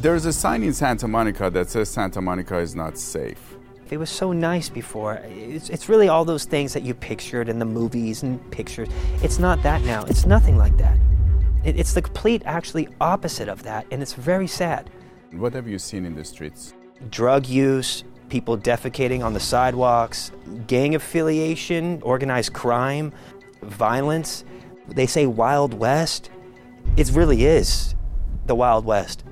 There's a sign in Santa Monica that says Santa Monica is not safe. It was so nice before. It's, it's really all those things that you pictured in the movies and pictures. It's not that now. It's nothing like that. It, it's the complete, actually, opposite of that, and it's very sad. What have you seen in the streets? Drug use, people defecating on the sidewalks, gang affiliation, organized crime, violence. They say Wild West. It really is the Wild West.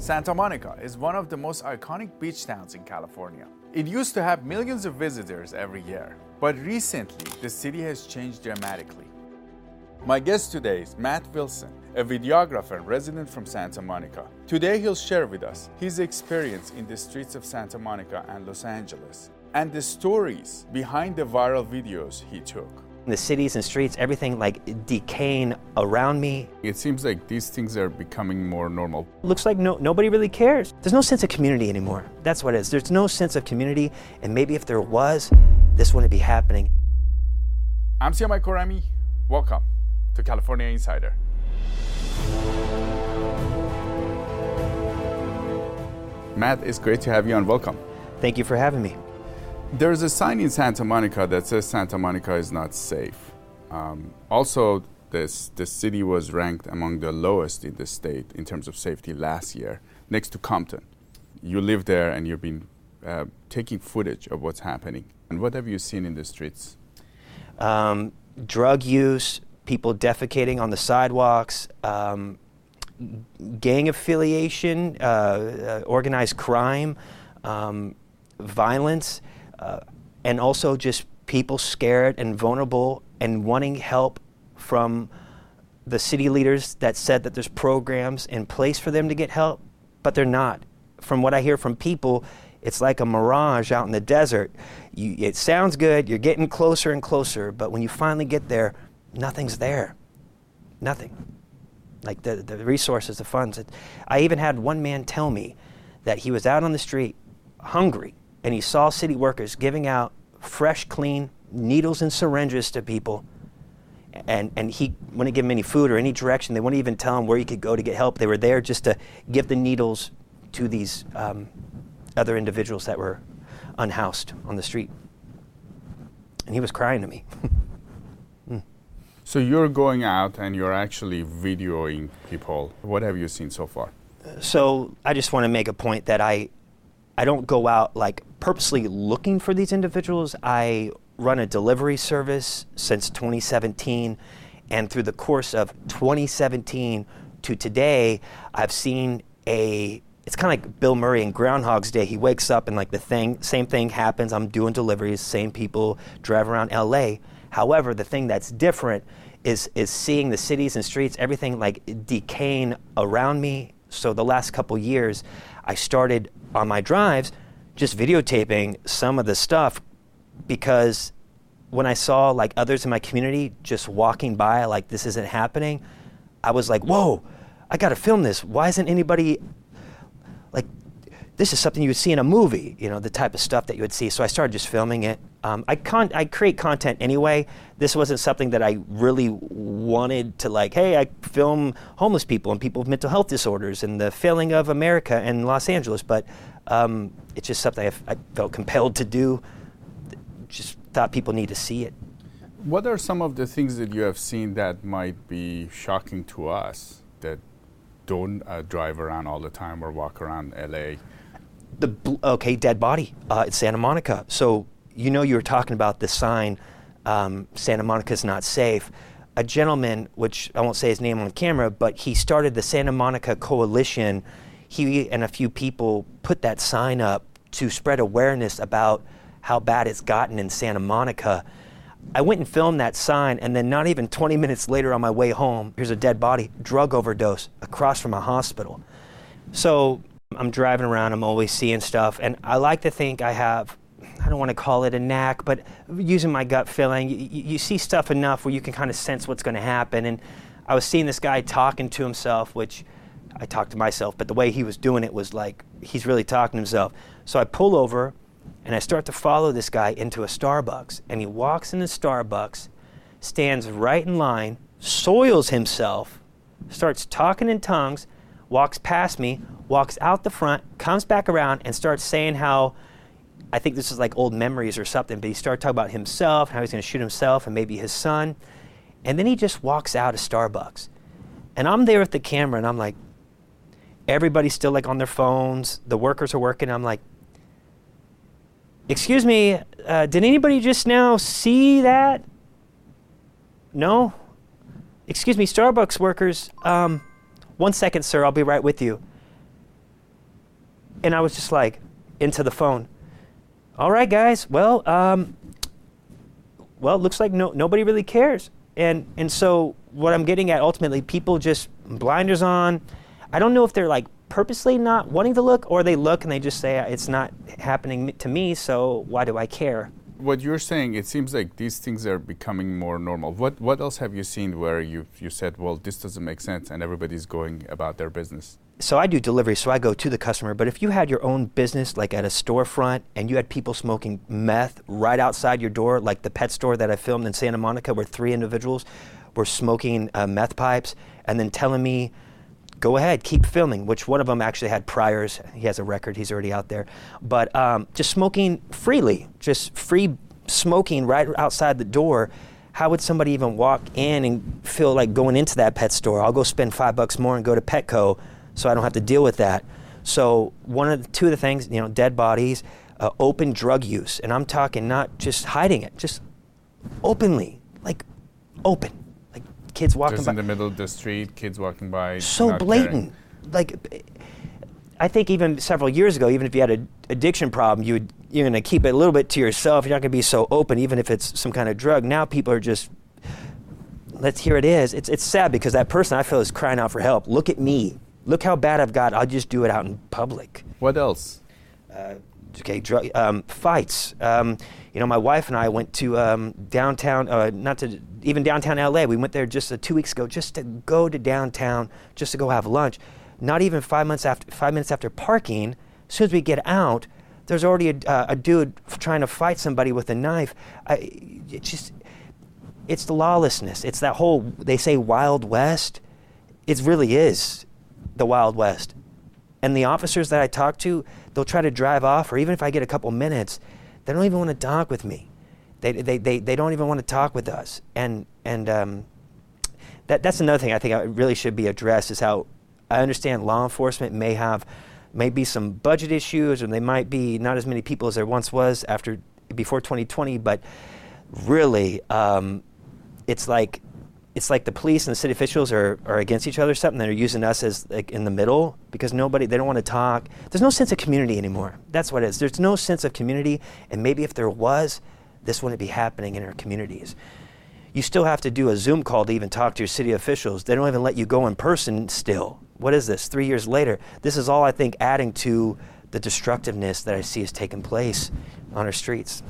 Santa Monica is one of the most iconic beach towns in California. It used to have millions of visitors every year, but recently the city has changed dramatically. My guest today is Matt Wilson, a videographer resident from Santa Monica. Today he'll share with us his experience in the streets of Santa Monica and Los Angeles and the stories behind the viral videos he took. The cities and streets, everything like decaying around me. It seems like these things are becoming more normal. Looks like no, nobody really cares. There's no sense of community anymore. That's what it is. There's no sense of community, and maybe if there was, this wouldn't be happening. I'm Siyamak Khorrami. Welcome to California Insider. Matt, it's great to have you on. Welcome. Thank you for having me. There's a sign in Santa Monica that says Santa Monica is not safe. Um, also, this the city was ranked among the lowest in the state in terms of safety last year, next to Compton. You live there and you've been uh, taking footage of what's happening. And what have you seen in the streets? Um, drug use, people defecating on the sidewalks, um, gang affiliation, uh, uh, organized crime, um, violence uh, and also just people scared and vulnerable and wanting help from the city leaders that said that there's programs in place for them to get help, but they're not. From what I hear from people, it's like a mirage out in the desert. You, it sounds good, you're getting closer and closer, but when you finally get there, nothing's there. Nothing. Like the, the resources, the funds. I even had one man tell me that he was out on the street hungry and he saw city workers giving out fresh, clean needles and syringes to people. And, and he wouldn't give them any food or any direction. They wouldn't even tell him where he could go to get help. They were there just to give the needles to these um, other individuals that were unhoused on the street. And he was crying to me. mm. So you're going out and you're actually videoing people. What have you seen so far? So I just want to make a point that I, I don't go out like purposely looking for these individuals. I run a delivery service since 2017, and through the course of 2017 to today, I've seen a it's kind of like Bill Murray in Groundhog's Day. He wakes up and like the thing, same thing happens. I'm doing deliveries, same people drive around LA. However, the thing that's different is is seeing the cities and streets, everything like decaying around me. So the last couple years, I started on my drives just videotaping some of the stuff because when I saw like others in my community just walking by like this isn't happening, I was like, whoa, I got to film this. Why isn't anybody like this is something you would see in a movie, you know, the type of stuff that you would see. So I started just filming it. Um, I con- I create content anyway. This wasn't something that I really wanted to like. Hey, I film homeless people and people with mental health disorders and the failing of America and Los Angeles. But um, it's just something I, I felt compelled to do. Just thought people need to see it. What are some of the things that you have seen that might be shocking to us that don't uh, drive around all the time or walk around LA? the okay dead body uh, at Santa Monica. So you know you were talking about the sign um, Santa Monica is not safe. A gentleman, which I won't say his name on camera, but he started the Santa Monica Coalition. He and a few people put that sign up to spread awareness about how bad it's gotten in Santa Monica. I went and filmed that sign, and then not even 20 minutes later on my way home, here's a dead body, drug overdose across from a hospital. So I'm driving around, I'm always seeing stuff, and I like to think I have, I don't want to call it a knack, but using my gut feeling, you, you see stuff enough where you can kind of sense what's going to happen. And I was seeing this guy talking to himself, which I talked to myself, but the way he was doing it was like he's really talking to himself. So I pull over and I start to follow this guy into a Starbucks, and he walks in the Starbucks, stands right in line, soils himself, starts talking in tongues, walks past me, walks out the front, comes back around, and starts saying how. I think this is like old memories or something, but he started talking about himself, how he's going to shoot himself and maybe his son. And then he just walks out of Starbucks. And I'm there with the camera and I'm like, everybody's still like on their phones. The workers are working. I'm like, excuse me, uh, did anybody just now see that? No? Excuse me, Starbucks workers, um, one second, sir, I'll be right with you. And I was just like, into the phone. All right, guys, well, um, well, it looks like no, nobody really cares. And, and so what I'm getting at ultimately, people just blinders on. I don't know if they're like purposely not wanting to look or they look and they just say it's not happening to me, so why do I care? What you're saying, it seems like these things are becoming more normal. What what else have you seen where you you said, well, this doesn't make sense, and everybody's going about their business? So I do delivery, so I go to the customer. But if you had your own business, like at a storefront, and you had people smoking meth right outside your door, like the pet store that I filmed in Santa Monica, where three individuals were smoking uh, meth pipes, and then telling me go ahead, keep filming, which one of them actually had priors. He has a record, he's already out there. But um, just smoking freely, just free smoking right outside the door. How would somebody even walk in and feel like going into that pet store? I'll go spend five bucks more and go to Petco so I don't have to deal with that. So, one of the, two of the things, you know, dead bodies, uh, open drug use. And I'm talking not just hiding it, just openly, like open kids walking Just by. in the middle of the street, kids walking by. So blatant. Caring. Like, I think even several years ago, even if you had an addiction problem, you would, you're going to keep it a little bit to yourself. You're not going to be so open, even if it's some kind of drug. Now people are just, let's here it is. It's, it's sad because that person I feel is crying out for help. Look at me. Look how bad I've got. I'll just do it out in public. What else? Uh, okay, um, fights. Um, you know, my wife and I went to um, downtown, uh, not to even downtown LA. We went there just uh, two weeks ago, just to go to downtown, just to go have lunch. Not even five months after, five minutes after parking, as soon as we get out, there's already a, uh, a dude trying to fight somebody with a knife. I, it just, it's the lawlessness. It's that whole they say Wild West. It really is the Wild West. And the officers that I talked to, they'll try to drive off, or even if I get a couple minutes, they don't even want to talk with me. They, they, they, they don't even want to talk with us. And, and um, that, that's another thing I think I really should be addressed is how I understand law enforcement may have maybe some budget issues, or they might be not as many people as there once was after before 2020. But really, um, it's like it's like the police and the city officials are, are against each other or something. They're using us as like in the middle because nobody they don't want to talk. There's no sense of community anymore. That's what it is. There's no sense of community, and maybe if there was, this wouldn't be happening in our communities. You still have to do a Zoom call to even talk to your city officials. They don't even let you go in person still. What is this? Three years later. This is all I think adding to the destructiveness that I see is taking place on our streets.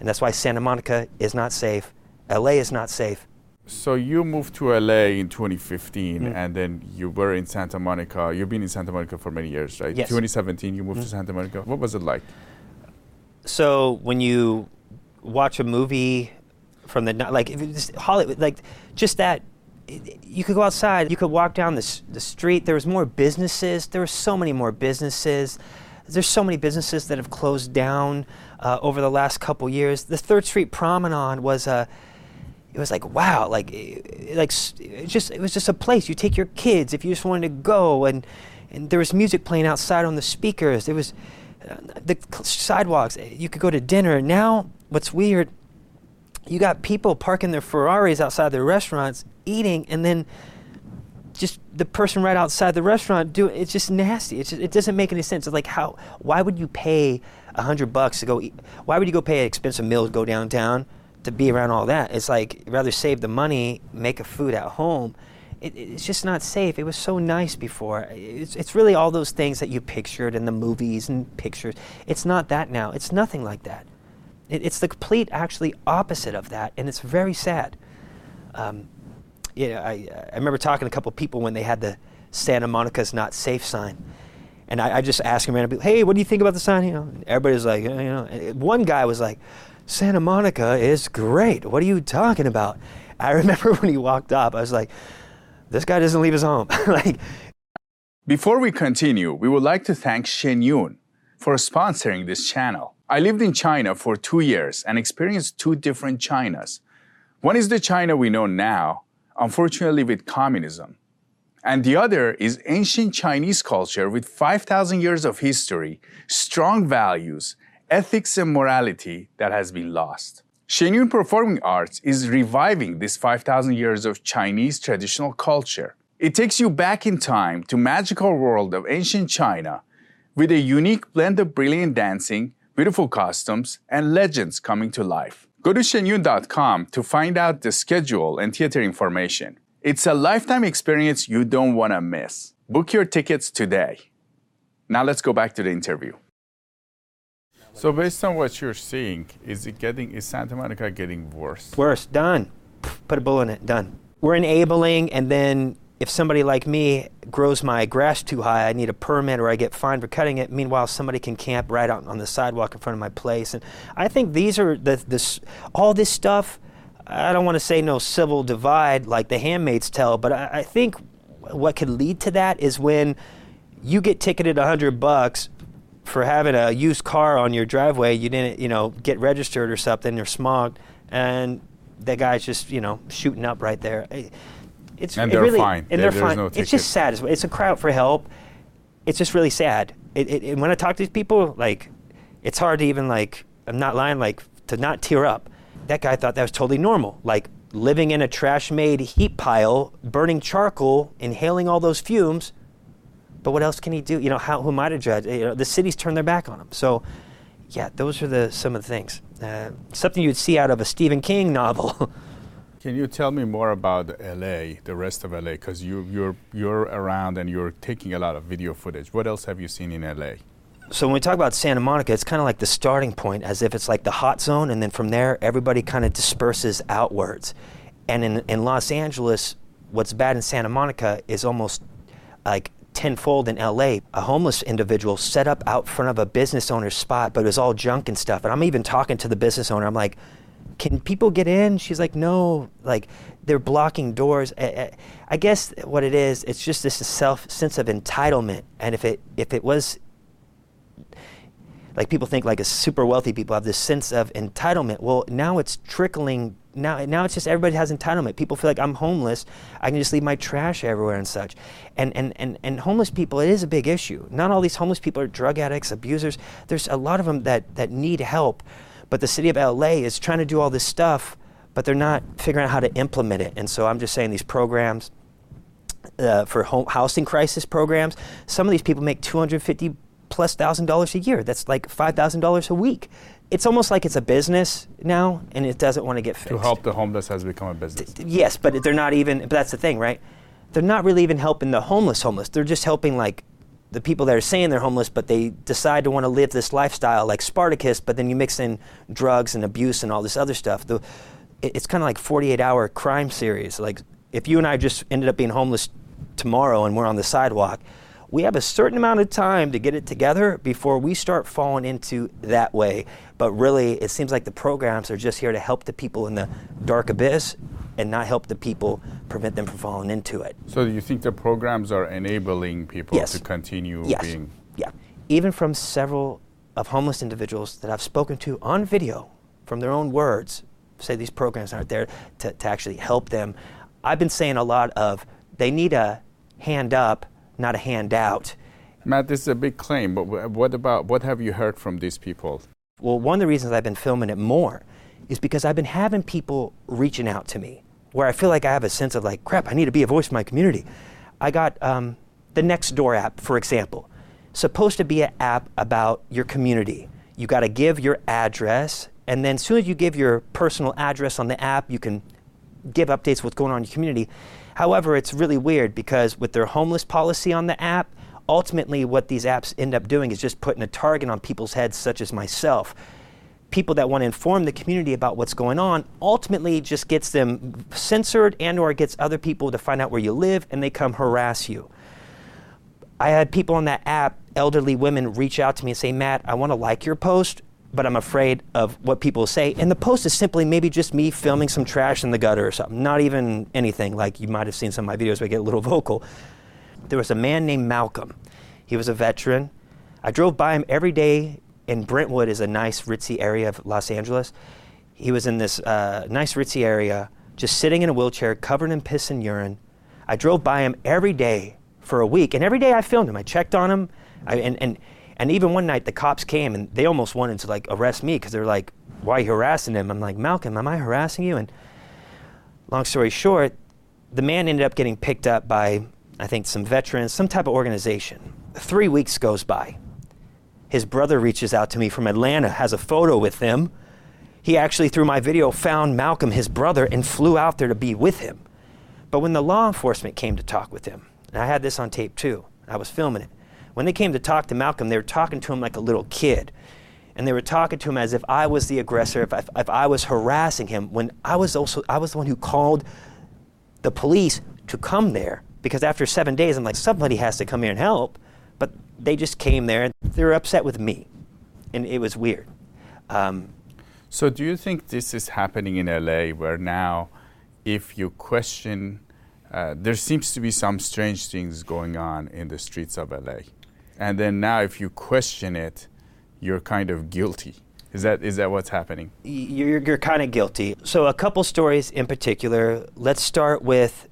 And that's why Santa Monica is not safe. LA is not safe. So you moved to LA in 2015, mm. and then you were in Santa Monica. You've been in Santa Monica for many years, right? Yes. 2017, you moved mm. to Santa Monica. What was it like? So when you watch a movie from the like just Hollywood, like just that. You could go outside. You could walk down the the street. There was more businesses. There were so many more businesses. There's so many businesses that have closed down uh, over the last couple years. The Third Street Promenade was a it was like wow like eh, eh, like it eh, just it was just a place you take your kids if you just wanted to go and and there was music playing outside on the speakers there was uh, the sidewalks you could go to dinner now what's weird, you got people parking their Ferraris outside their restaurants, eating, and then just the person right outside the restaurant doing it's just nasty. It's just, it doesn't make any sense. It's like how why would you pay a hundred bucks to go eat? Why would you go pay an expensive meal to go downtown to be around all that? It's like rather save the money, make a food at home. It, it's just not safe. It was so nice before. It's, it's really all those things that you pictured in the movies and pictures. It's not that now. It's nothing like that. It, it's the complete, actually, opposite of that, and it's very sad. Um, you know, I, I remember talking to a couple people when they had the Santa Monica's not safe sign. And I, I just asked them hey, what do you think about the sign? You know, everybody's like, you know, one guy was like, Santa Monica is great. What are you talking about? I remember when he walked up, I was like, this guy doesn't leave his home. like, Before we continue, we would like to thank Shen Yun for sponsoring this channel. I lived in China for two years and experienced two different Chinas. One is the China we know now, unfortunately with communism. And the other is ancient Chinese culture with 5,000 years of history, strong values, ethics, and morality that has been lost. Shen Yun Performing Arts is reviving this 5,000 years of Chinese traditional culture. It takes you back in time to magical world of ancient China with a unique blend of brilliant dancing, beautiful costumes, and legends coming to life. Go to shenyun.com to find out the schedule and theater information. It's a lifetime experience you don't want to miss. Book your tickets today. Now let's go back to the interview. So based on what you're seeing, is it getting is Santa Monica getting worse? Worse. Done. Put a bullet in it. Done. We're enabling, and then if somebody like me grows my grass too high, I need a permit or I get fined for cutting it. Meanwhile, somebody can camp right out on the sidewalk in front of my place. And I think these are the this all this stuff. I don't want to say no civil divide like the Handmaid's Tale, but I, I think what could lead to that is when you get ticketed a hundred bucks for having a used car on your driveway. You didn't, you know, get registered or something. You're smogged, and the guy's just, you know, shooting up right there it's and they're really, fine. And they're, fine. No it's just sad. It's a cry out for help. It's just really sad. It, it, and when I talk to these people, like, it's hard to even like. I'm not lying. Like to not tear up. That guy thought that was totally normal. Like living in a trash-made heat pile, burning charcoal, inhaling all those fumes. But what else can he do? You know, how who am I to judge? You know, the cities turn their back on him. So, yeah, those are the some of the things. Uh, something you'd see out of a Stephen King novel. Can you tell me more about LA, the rest of LA, because you, you're you're around and you're taking a lot of video footage. What else have you seen in LA? So when we talk about Santa Monica, it's kind of like the starting point, as if it's like the hot zone, and then from there everybody kind of disperses outwards. And in in Los Angeles, what's bad in Santa Monica is almost like tenfold in LA. A homeless individual set up out front of a business owner's spot, but it was all junk and stuff. And I'm even talking to the business owner. I'm like can people get in? She's like, no, like they're blocking doors. I, guess what it is, it's just this self sense of entitlement. And if it if it was like people think like a super wealthy people have this sense of entitlement. Well, now it's trickling. Now, now it's just everybody has entitlement. People feel like I'm homeless. I can just leave my trash everywhere and such. And, and, and, and homeless people, it is a big issue. Not all these homeless people are drug addicts, abusers. There's a lot of them that, that need help. But the city of LA is trying to do all this stuff, but they're not figuring out how to implement it. And so I'm just saying these programs uh, for home housing crisis programs, some of these people make 250 plus thousand dollars a year. That's like five thousand dollars a week. It's almost like it's a business now, and it doesn't want to get fixed. To help the homeless has become a business. D- yes, but they're not even. But that's the thing, right? They're not really even helping the homeless homeless. They're just helping like the people that are saying they're homeless, but they decide to want to live this lifestyle like Spartacus, but then you mix in drugs and abuse and all this other stuff. The, it's kind of like 48 hour crime series. Like if you and I just ended up being homeless tomorrow and we're on the sidewalk, we have a certain amount of time to get it together before we start falling into that way. But really, it seems like the programs are just here to help the people in the dark abyss and not help the people, prevent them from falling into it. So you think the programs are enabling people yes. to continue yes. being? Yeah. Even from several of homeless individuals that I've spoken to on video, from their own words, say these programs aren't there to, to actually help them. I've been saying a lot of they need a hand up, not a handout. Matt, this is a big claim, but what about what have you heard from these people? Well, one of the reasons I've been filming it more is because I've been having people reaching out to me where I feel like I have a sense of like, crap, I need to be a voice in my community. I got um, the Nextdoor app, for example, supposed to be an app about your community. You got to give your address, and then as soon as you give your personal address on the app, you can give updates what's going on in your community. However, it's really weird because with their homeless policy on the app, ultimately what these apps end up doing is just putting a target on people's heads, such as myself. People that want to inform the community about what's going on ultimately just gets them censored and or gets other people to find out where you live and they come harass you. I had people on that app elderly women reach out to me and say matt i want to like your post but i'm afraid of what people say and the post is simply maybe just me filming some trash in the gutter or something not even anything like you might have seen some of my videos where i get a little vocal there was a man named Malcolm. He was a veteran. I drove by him every day in Brentwood is a nice ritzy area of Los Angeles. He was in this uh, nice ritzy area, just sitting in a wheelchair, covered in piss and urine. I drove by him every day for a week, and every day I filmed him. I checked on him, I, and and and even one night the cops came and they almost wanted to like arrest me because they're like, "Why are you harassing him?" I'm like, "Malcolm, am I harassing you?" And long story short, the man ended up getting picked up by I think some veterans, some type of organization. Three weeks goes by. His brother reaches out to me from Atlanta, has a photo with him. He actually, through my video, found Malcolm, his brother, and flew out there to be with him. But when the law enforcement came to talk with him, and I had this on tape too, I was filming it. When they came to talk to Malcolm, they were talking to him like a little kid. And they were talking to him as if I was the aggressor, if I, if I was harassing him, when I was also, I was the one who called the police to come there. Because after seven days, I'm like, somebody has to come here and help. But they just came there. They were upset with me, and it was weird. Um, so, do you think this is happening in LA, where now, if you question, uh, there seems to be some strange things going on in the streets of LA, and then now, if you question it, you're kind of guilty. Is that is that what's happening? You're, you're kind of guilty. So, a couple stories in particular. Let's start with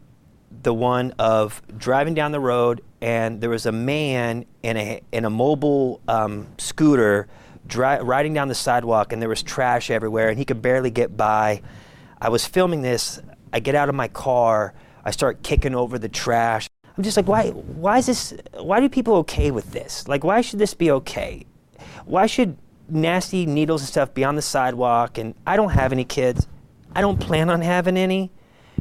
the one of driving down the road and there was a man in a in a mobile um, scooter dri- riding down the sidewalk, and there was trash everywhere, and he could barely get by. I was filming this. I get out of my car. I start kicking over the trash. I'm just like, why? Why is this? Why do people okay with this? Like, why should this be okay? Why should nasty needles and stuff be on the sidewalk? And I don't have any kids. I don't plan on having any.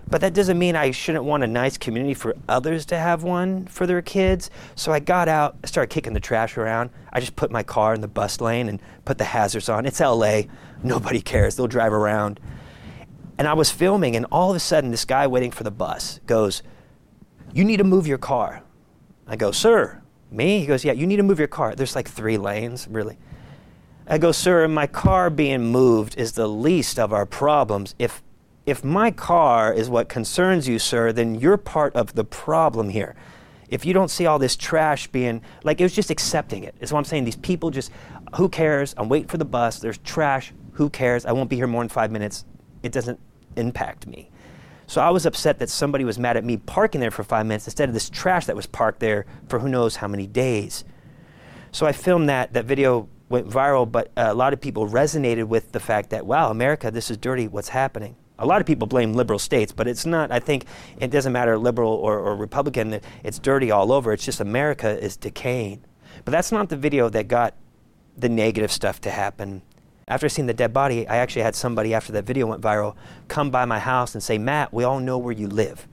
But that doesn't mean I shouldn't want a nice community for others to have one for their kids. So I got out, I started kicking the trash around. I just put my car in the bus lane and put the hazards on. It's LA. Nobody cares. They'll drive around. And I was filming, and all of a sudden, this guy waiting for the bus goes, You need to move your car. I go, Sir, me? He goes, Yeah, you need to move your car. There's like three lanes, really. I go, Sir, my car being moved is the least of our problems. If if my car is what concerns you, sir, then you're part of the problem here. If you don't see all this trash being, like, it was just accepting it. it. Is what I'm saying. These people just, who cares? I'm waiting for the bus. There's trash. Who cares? I won't be here more than five minutes. It doesn't impact me. So I was upset that somebody was mad at me parking there for five minutes instead of this trash that was parked there for who knows how many days. So I filmed that. That video went viral, but uh, a lot of people resonated with the fact that, wow, America, this is dirty. What's happening? a lot of people blame liberal states, but it's not. I think it doesn't matter liberal or, or Republican. It's dirty all over. It's just America is decaying. But that's not the video that got the negative stuff to happen. After seeing the dead body, I actually had somebody after that video went viral come by my house and say, Matt, we all know where you live.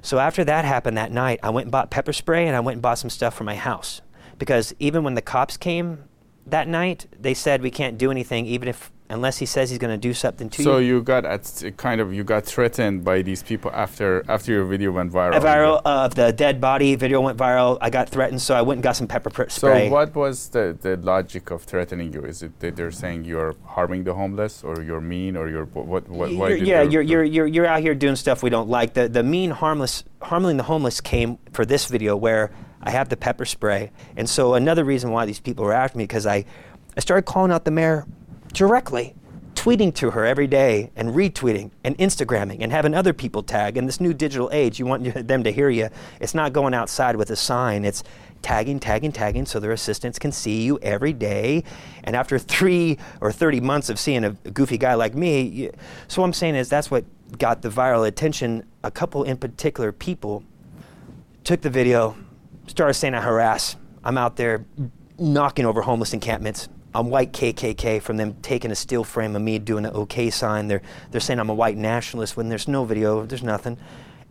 So after that happened that night, I went and bought pepper spray and I went and bought some stuff for my house. Because even when the cops came that night, they said we can't do anything even if unless he says he's going to do something to so you. So you got at kind of you got threatened by these people after after your video went viral. A viral of uh, the dead body video went viral. I got threatened, so I went and got some pepper spray. So what was the, the logic of threatening you? Is it that they're saying you're harming the homeless, or you're mean, or you're what? what why you're, yeah, you're, you're you're you're out here doing stuff we don't like. The the mean harmless harming the homeless came for this video where I have the pepper spray, and so another reason why these people were after me because I I started calling out the mayor directly tweeting to her every day and retweeting and Instagramming and having other people tag. In this new digital age, you want them to hear you. It's not going outside with a sign. It's tagging, tagging, tagging so their assistants can see you every day. And after three or 30 months of seeing a goofy guy like me, you, so what I'm saying is that's what got the viral attention. A couple in particular people took the video, started saying I harass. I'm out there knocking over homeless encampments, I'm white KKK from them taking a steel frame of me doing an OK sign. They're, they're saying I'm a white nationalist when there's no video, there's nothing.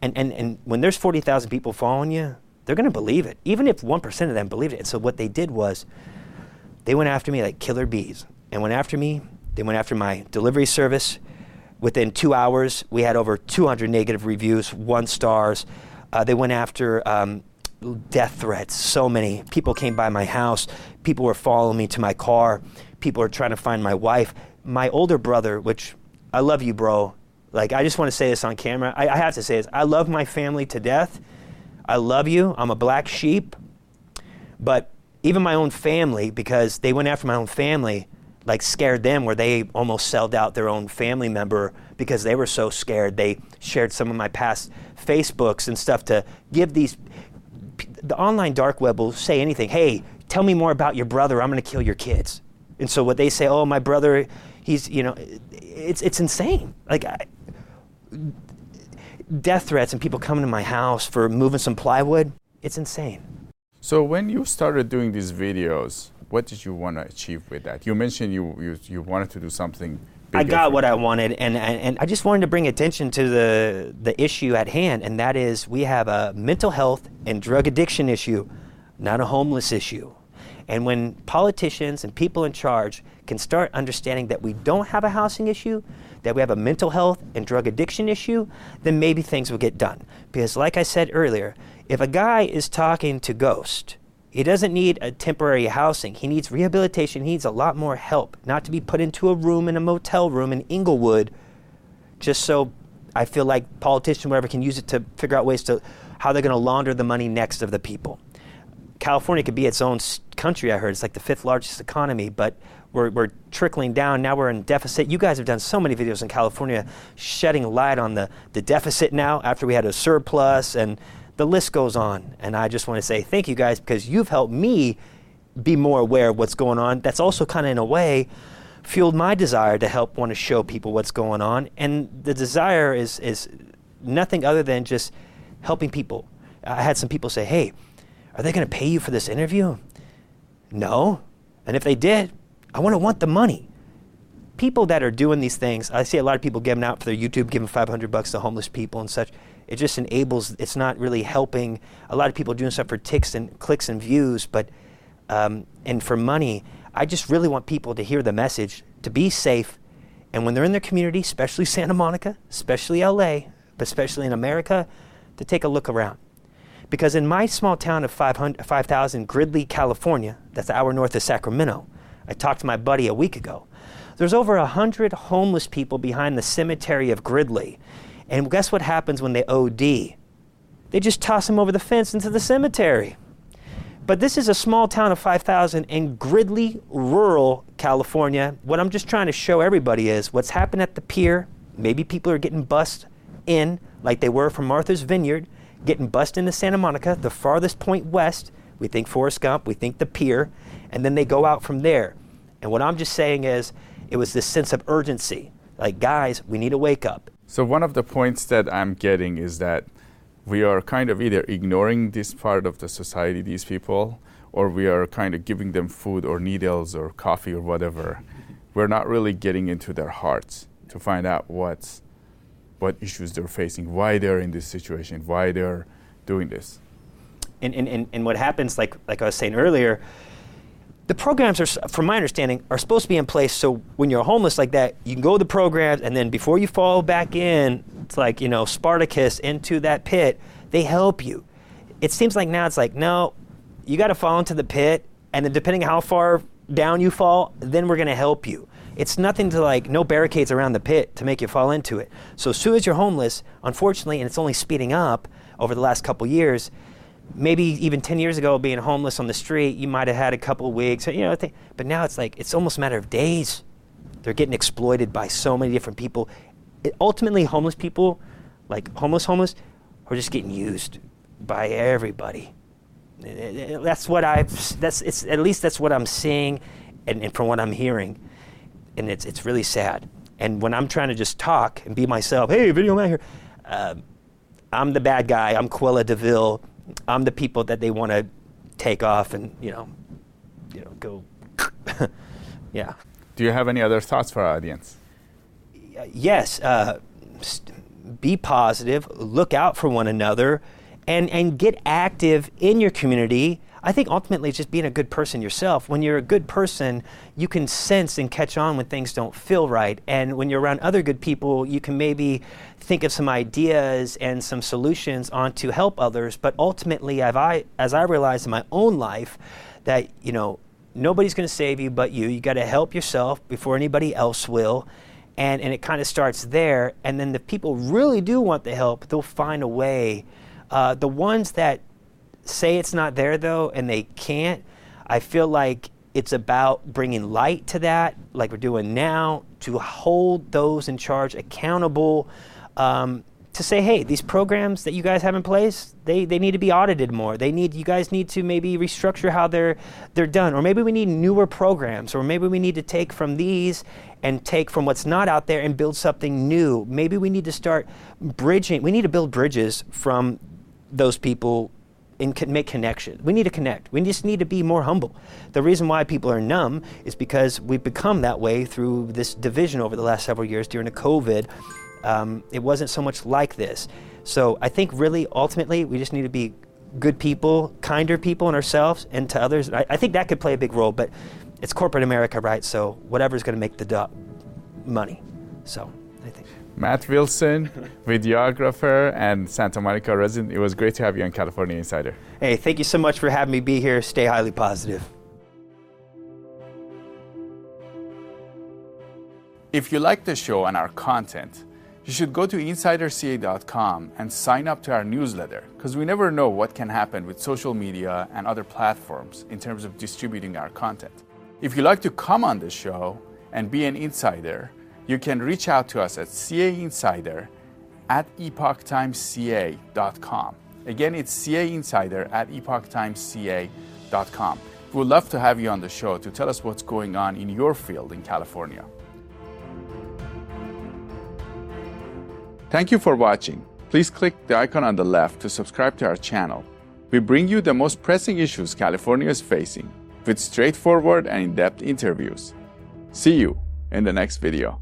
And, and, and when there's 40,000 people following you, they're going to believe it, even if 1% of them believed it. And so what they did was they went after me like killer bees and went after me. They went after my delivery service. Within two hours, we had over 200 negative reviews, one stars. Uh, they went after um, death threats, so many. People came by my house. People were following me to my car. People were trying to find my wife. My older brother, which I love you, bro. Like, I just want to say this on camera. I, I have to say this. I love my family to death. I love you. I'm a black sheep. But even my own family, because they went after my own family, like scared them where they almost sold out their own family member because they were so scared. They shared some of my past Facebooks and stuff to give these. The online dark web will say anything. Hey, tell me more about your brother. I'm going to kill your kids. And so what they say, oh, my brother, he's, you know, it's, it's insane. Like, I, death threats and people coming to my house for moving some plywood, it's insane. So when you started doing these videos, what did you want to achieve with that? You mentioned you, you, you wanted to do something I got what I wanted, and, and, and I just wanted to bring attention to the, the issue at hand, and that is we have a mental health and drug addiction issue, not a homeless issue. And when politicians and people in charge can start understanding that we don't have a housing issue, that we have a mental health and drug addiction issue, then maybe things will get done. Because, like I said earlier, if a guy is talking to Ghost, he doesn't need a temporary housing. He needs rehabilitation. He needs a lot more help, not to be put into a room in a motel room in Inglewood, just so I feel like politicians, whatever, can use it to figure out ways to how they're going to launder the money next of the people. California could be its own country. I heard it's like the fifth largest economy, but we're, we're trickling down. Now we're in deficit. You guys have done so many videos in California, shedding light on the the deficit now after we had a surplus and the list goes on. And I just want to say thank you guys because you've helped me be more aware of what's going on. That's also kind of in a way fueled my desire to help want to show people what's going on. And the desire is is nothing other than just helping people. I had some people say, "Hey, are they going to pay you for this interview?" No. And if they did, I want to want the money. People that are doing these things, I see a lot of people giving out for their YouTube, giving 500 bucks to homeless people and such. It just enables it's not really helping a lot of people doing stuff for ticks and clicks and views but um, and for money i just really want people to hear the message to be safe. And when they're in their community especially santa monica especially la but especially in america to take a look around. Because in my small town of 5000 gridley california that's an hour north of sacramento i talked to my buddy a week ago there's over 100 homeless people behind the cemetery of gridley and guess what happens when they OD? They just toss them over the fence into the cemetery. But this is a small town of 5,000 in gridley, rural California. What I'm just trying to show everybody is what's happened at the pier. Maybe people are getting bussed in, like they were from Martha's Vineyard, getting bussed into Santa Monica, the farthest point west. We think Forrest Gump, we think the pier, and then they go out from there. And what I'm just saying is, it was this sense of urgency. Like, guys, we need to wake up. So one of the points that I'm getting is that we are kind of either ignoring this part of the society, these people, or we are kind of giving them food or needles or coffee or whatever. We're not really getting into their hearts to find out what's what issues they're facing, why they're in this situation, why they're doing this. And, and, and, and what happens, like, like I was saying earlier, the programs are, from my understanding, are supposed to be in place so when you're homeless like that, you can go to the programs and then before you fall back in, it's like, you know, Spartacus into that pit, they help you. It seems like now it's like, no, you got to fall into the pit and then depending how far down you fall, then we're going to help you. It's nothing to like, no barricades around the pit to make you fall into it. So as soon as you're homeless, unfortunately, and it's only speeding up over the last couple years, maybe even 10 years ago being homeless on the street you might have had a couple of weeks you know but now it's like it's almost a matter of days. They're getting exploited by so many different people. It, ultimately homeless people like homeless homeless are just getting used by everybody. That's what i've that's it's at least that's what i'm seeing and, and from what i'm hearing. And it's it's really sad. And when i'm trying to just talk and be myself hey video man here uh, i'm the bad guy. I'm Cruella de Vil I'm the people that they want to take off and you know, you know, go. yeah. Do you have any other thoughts for our audience? Yes. Uh, st- be positive. Look out for one another, and and get active in your community I think ultimately it's just being a good person yourself. When you're a good person, you can sense and catch on when things don't feel right. And when you're around other good people, you can maybe think of some ideas and some solutions on to help others. But ultimately, as I, as I realized in my own life, that, you know, nobody's going to save you but you. You got to help yourself before anybody else will. And, and it kind of starts there. And then the people really do want the help, they'll find a way Uh, the ones that say it's not there though and they can't, I feel like it's about bringing light to that, like we're doing now, to hold those in charge accountable. Um, to say, hey, these programs that you guys have in place, they, they need to be audited more. They need you guys need to maybe restructure how they're they're done, or maybe we need newer programs, or maybe we need to take from these and take from what's not out there and build something new. Maybe we need to start bridging. We need to build bridges from those people and make connection. We need to connect. We just need to be more humble. The reason why people are numb is because we've become that way through this division over the last several years during the COVID um, it wasn't so much like this. So I think really ultimately we just need to be good people, kinder people in ourselves and to others. I, I think that could play a big role, but it's corporate America, right? So whatever's going to make the do- money. So I think. Matt Wilson, videographer and Santa Monica resident. It was great to have you on California Insider. Hey, thank you so much for having me be here. Stay highly positive. If you like the show and our content, you should go to insiderca.com and sign up to our newsletter because we never know what can happen with social media and other platforms in terms of distributing our content. If you'd like to come on the show and be an insider, you can reach out to us at cainsider at epochtimesca.com. Again, it's cainsider at epochtimesca.com. We would love to have you on the show to tell us what's going on in your field in California. Thank you for watching. Please click the icon on the left to subscribe to our channel. We bring you the most pressing issues California is facing with straightforward and in-depth interviews. See you in the next video.